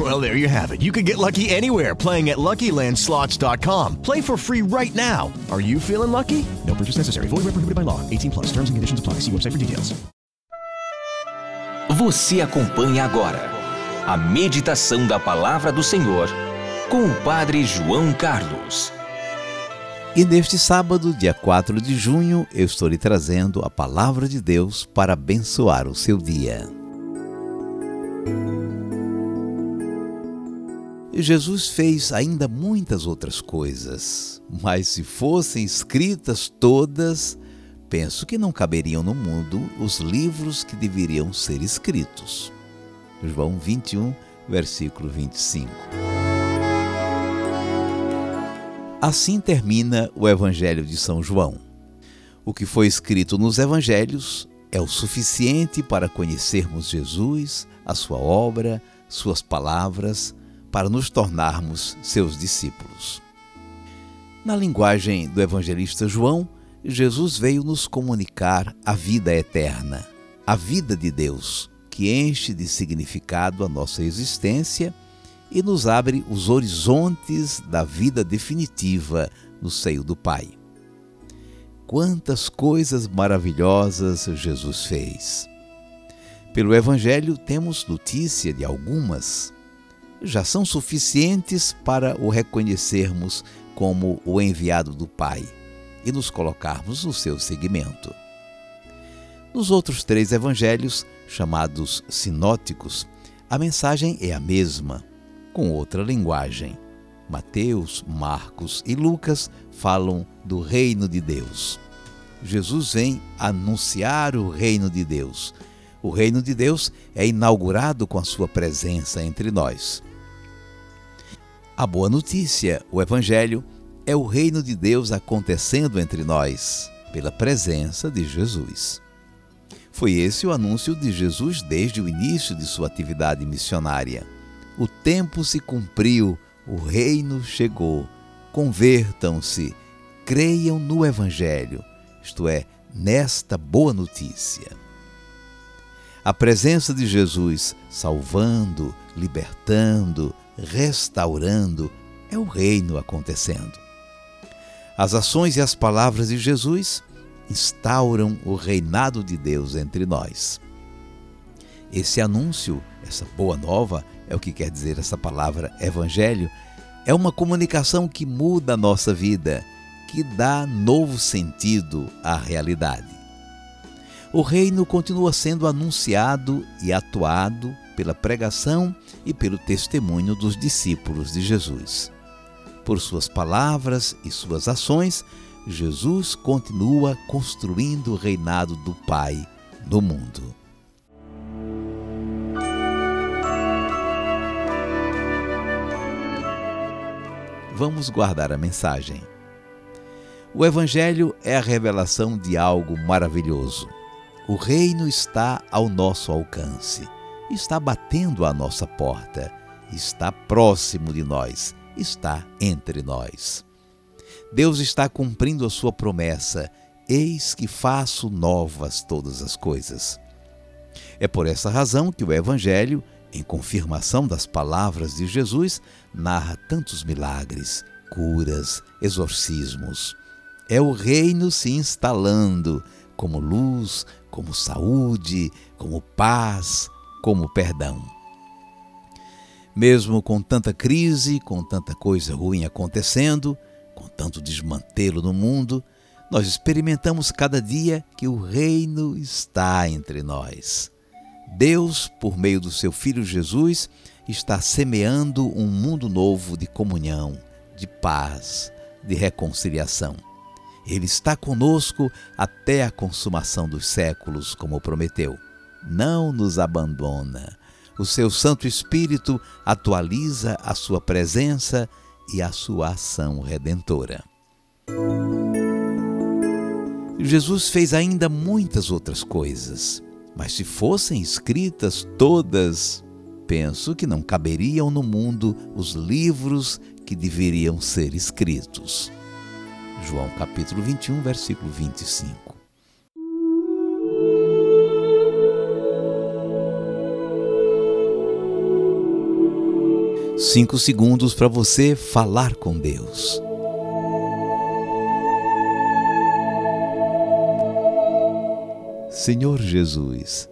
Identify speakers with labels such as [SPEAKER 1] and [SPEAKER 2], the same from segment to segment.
[SPEAKER 1] Well, there you have it. You can get lucky anywhere playing at LuckyLandSlots.com. Play for free right now. Are you feeling lucky? No purchase necessary. Void where prohibited by law. 18 plus. Terms and conditions apply. See website for details.
[SPEAKER 2] Você acompanha agora a meditação da palavra do Senhor com o Padre João Carlos.
[SPEAKER 3] E neste sábado, dia 4 de junho, eu estou lhe trazendo a palavra de Deus para abençoar o seu dia. Jesus fez ainda muitas outras coisas, mas se fossem escritas todas, penso que não caberiam no mundo os livros que deveriam ser escritos. João 21, versículo 25. Assim termina o Evangelho de São João. O que foi escrito nos Evangelhos é o suficiente para conhecermos Jesus, a sua obra, suas palavras, para nos tornarmos seus discípulos. Na linguagem do evangelista João, Jesus veio nos comunicar a vida eterna, a vida de Deus, que enche de significado a nossa existência e nos abre os horizontes da vida definitiva no seio do Pai. Quantas coisas maravilhosas Jesus fez! Pelo Evangelho temos notícia de algumas. Já são suficientes para o reconhecermos como o enviado do Pai e nos colocarmos no seu seguimento. Nos outros três evangelhos, chamados sinóticos, a mensagem é a mesma, com outra linguagem. Mateus, Marcos e Lucas falam do reino de Deus. Jesus vem anunciar o reino de Deus. O reino de Deus é inaugurado com a sua presença entre nós. A boa notícia, o Evangelho, é o reino de Deus acontecendo entre nós, pela presença de Jesus. Foi esse o anúncio de Jesus desde o início de sua atividade missionária. O tempo se cumpriu, o reino chegou. Convertam-se, creiam no Evangelho, isto é, nesta boa notícia. A presença de Jesus salvando, libertando, restaurando é o reino acontecendo. As ações e as palavras de Jesus instauram o reinado de Deus entre nós. Esse anúncio, essa boa nova, é o que quer dizer essa palavra evangelho, é uma comunicação que muda a nossa vida, que dá novo sentido à realidade. O reino continua sendo anunciado e atuado pela pregação e pelo testemunho dos discípulos de Jesus. Por suas palavras e suas ações, Jesus continua construindo o reinado do Pai no mundo. Vamos guardar a mensagem. O Evangelho é a revelação de algo maravilhoso. O reino está ao nosso alcance, está batendo à nossa porta, está próximo de nós, está entre nós. Deus está cumprindo a sua promessa: eis que faço novas todas as coisas. É por essa razão que o Evangelho, em confirmação das palavras de Jesus, narra tantos milagres, curas, exorcismos. É o reino se instalando como luz, como saúde, como paz, como perdão. Mesmo com tanta crise, com tanta coisa ruim acontecendo, com tanto desmantelo no mundo, nós experimentamos cada dia que o reino está entre nós. Deus, por meio do seu Filho Jesus, está semeando um mundo novo de comunhão, de paz, de reconciliação. Ele está conosco até a consumação dos séculos, como prometeu. Não nos abandona. O seu Santo Espírito atualiza a sua presença e a sua ação redentora. Jesus fez ainda muitas outras coisas. Mas se fossem escritas todas, penso que não caberiam no mundo os livros que deveriam ser escritos. João capítulo 21, versículo 25. Cinco segundos para você falar com Deus. Senhor Jesus,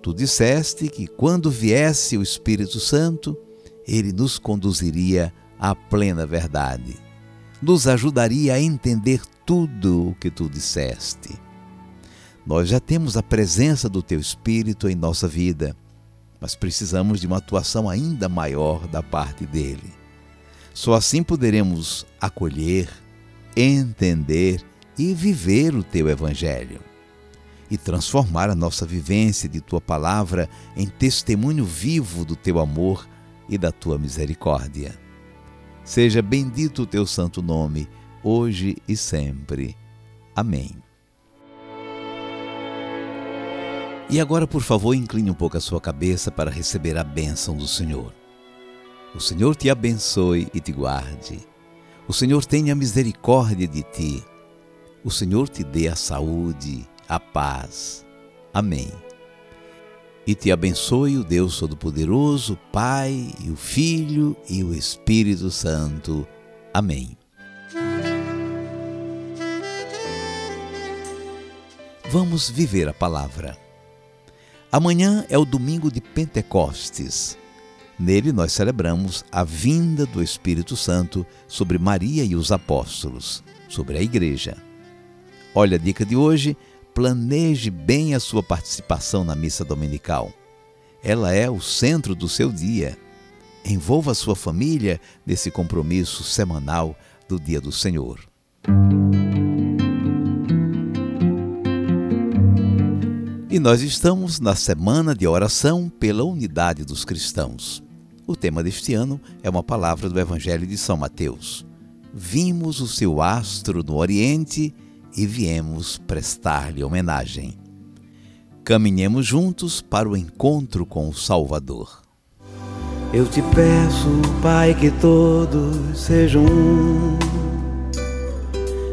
[SPEAKER 3] tu disseste que quando viesse o Espírito Santo, ele nos conduziria à plena verdade, nos ajudaria a entender tudo o que tu disseste. Nós já temos a presença do teu Espírito em nossa vida, mas precisamos de uma atuação ainda maior da parte dele. Só assim poderemos acolher, entender e viver o teu Evangelho e transformar a nossa vivência de tua palavra em testemunho vivo do teu amor e da tua misericórdia. Seja bendito o teu santo nome, hoje e sempre. Amém. E agora, por favor, incline um pouco a sua cabeça para receber a bênção do Senhor. O Senhor te abençoe e te guarde. O Senhor tenha misericórdia de ti. O Senhor te dê a saúde a paz. Amém. E te abençoe o Deus Todo-Poderoso, Pai, e o Filho e o Espírito Santo. Amém. Vamos viver a palavra. Amanhã é o domingo de Pentecostes. Nele nós celebramos a vinda do Espírito Santo sobre Maria e os apóstolos, sobre a igreja. Olha a dica de hoje planeje bem a sua participação na missa dominical. Ela é o centro do seu dia. Envolva a sua família nesse compromisso semanal do Dia do Senhor. E nós estamos na semana de oração pela unidade dos cristãos. O tema deste ano é uma palavra do Evangelho de São Mateus. Vimos o seu astro no Oriente e viemos prestar-lhe homenagem. Caminhemos juntos para o encontro com o Salvador.
[SPEAKER 4] Eu te peço, Pai, que todos sejam um,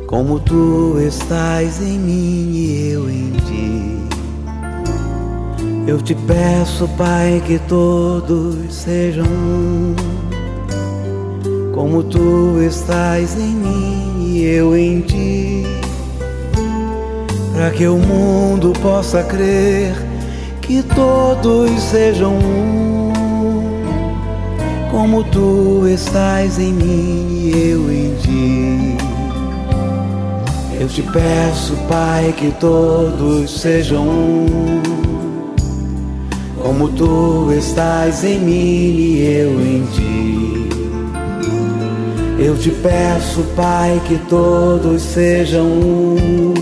[SPEAKER 4] como tu estás em mim e eu em ti. Eu te peço, Pai, que todos sejam um, como tu estás em mim e eu em ti. Para que o mundo possa crer que todos sejam um, como tu estás em mim e eu em ti. Eu te peço, Pai, que todos sejam um, como tu estás em mim e eu em ti. Eu te peço, Pai, que todos sejam um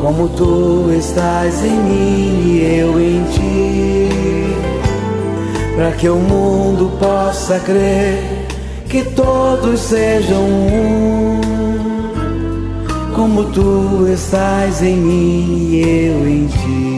[SPEAKER 4] como tu estás em mim e eu em ti, para que o mundo possa crer que todos sejam um, como tu estás em mim e eu em ti.